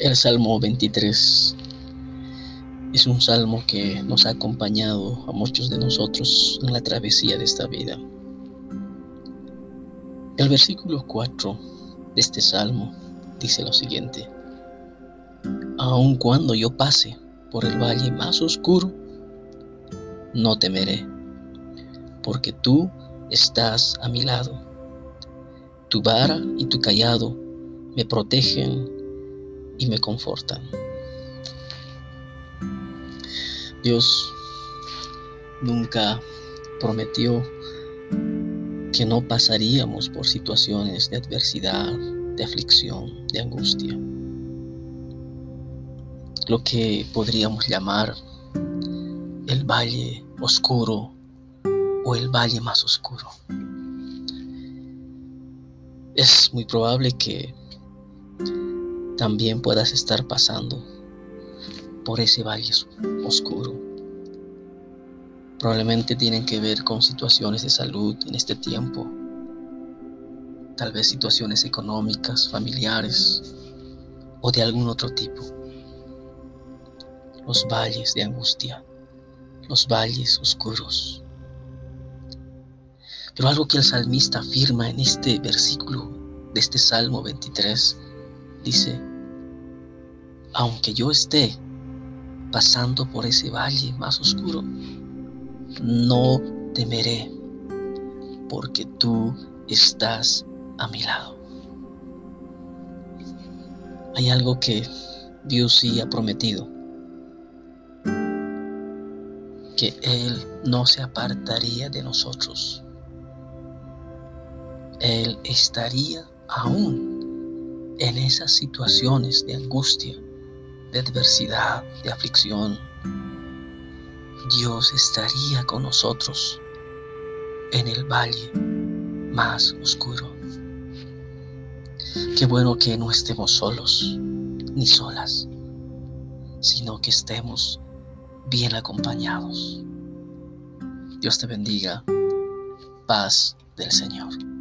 El Salmo 23 es un salmo que nos ha acompañado a muchos de nosotros en la travesía de esta vida. El versículo 4 de este salmo dice lo siguiente. Aun cuando yo pase por el valle más oscuro, no temeré, porque tú estás a mi lado. Tu vara y tu callado me protegen y me confortan. Dios nunca prometió que no pasaríamos por situaciones de adversidad, de aflicción, de angustia. Lo que podríamos llamar el valle oscuro o el valle más oscuro. Es muy probable que también puedas estar pasando por ese valle oscuro. Probablemente tienen que ver con situaciones de salud en este tiempo, tal vez situaciones económicas, familiares o de algún otro tipo. Los valles de angustia, los valles oscuros. Pero algo que el salmista afirma en este versículo de este Salmo 23 dice, aunque yo esté pasando por ese valle más oscuro, no temeré, porque tú estás a mi lado. Hay algo que Dios sí ha prometido, que Él no se apartaría de nosotros. Él estaría aún en esas situaciones de angustia, de adversidad, de aflicción. Dios estaría con nosotros en el valle más oscuro. Qué bueno que no estemos solos ni solas, sino que estemos bien acompañados. Dios te bendiga. Paz del Señor.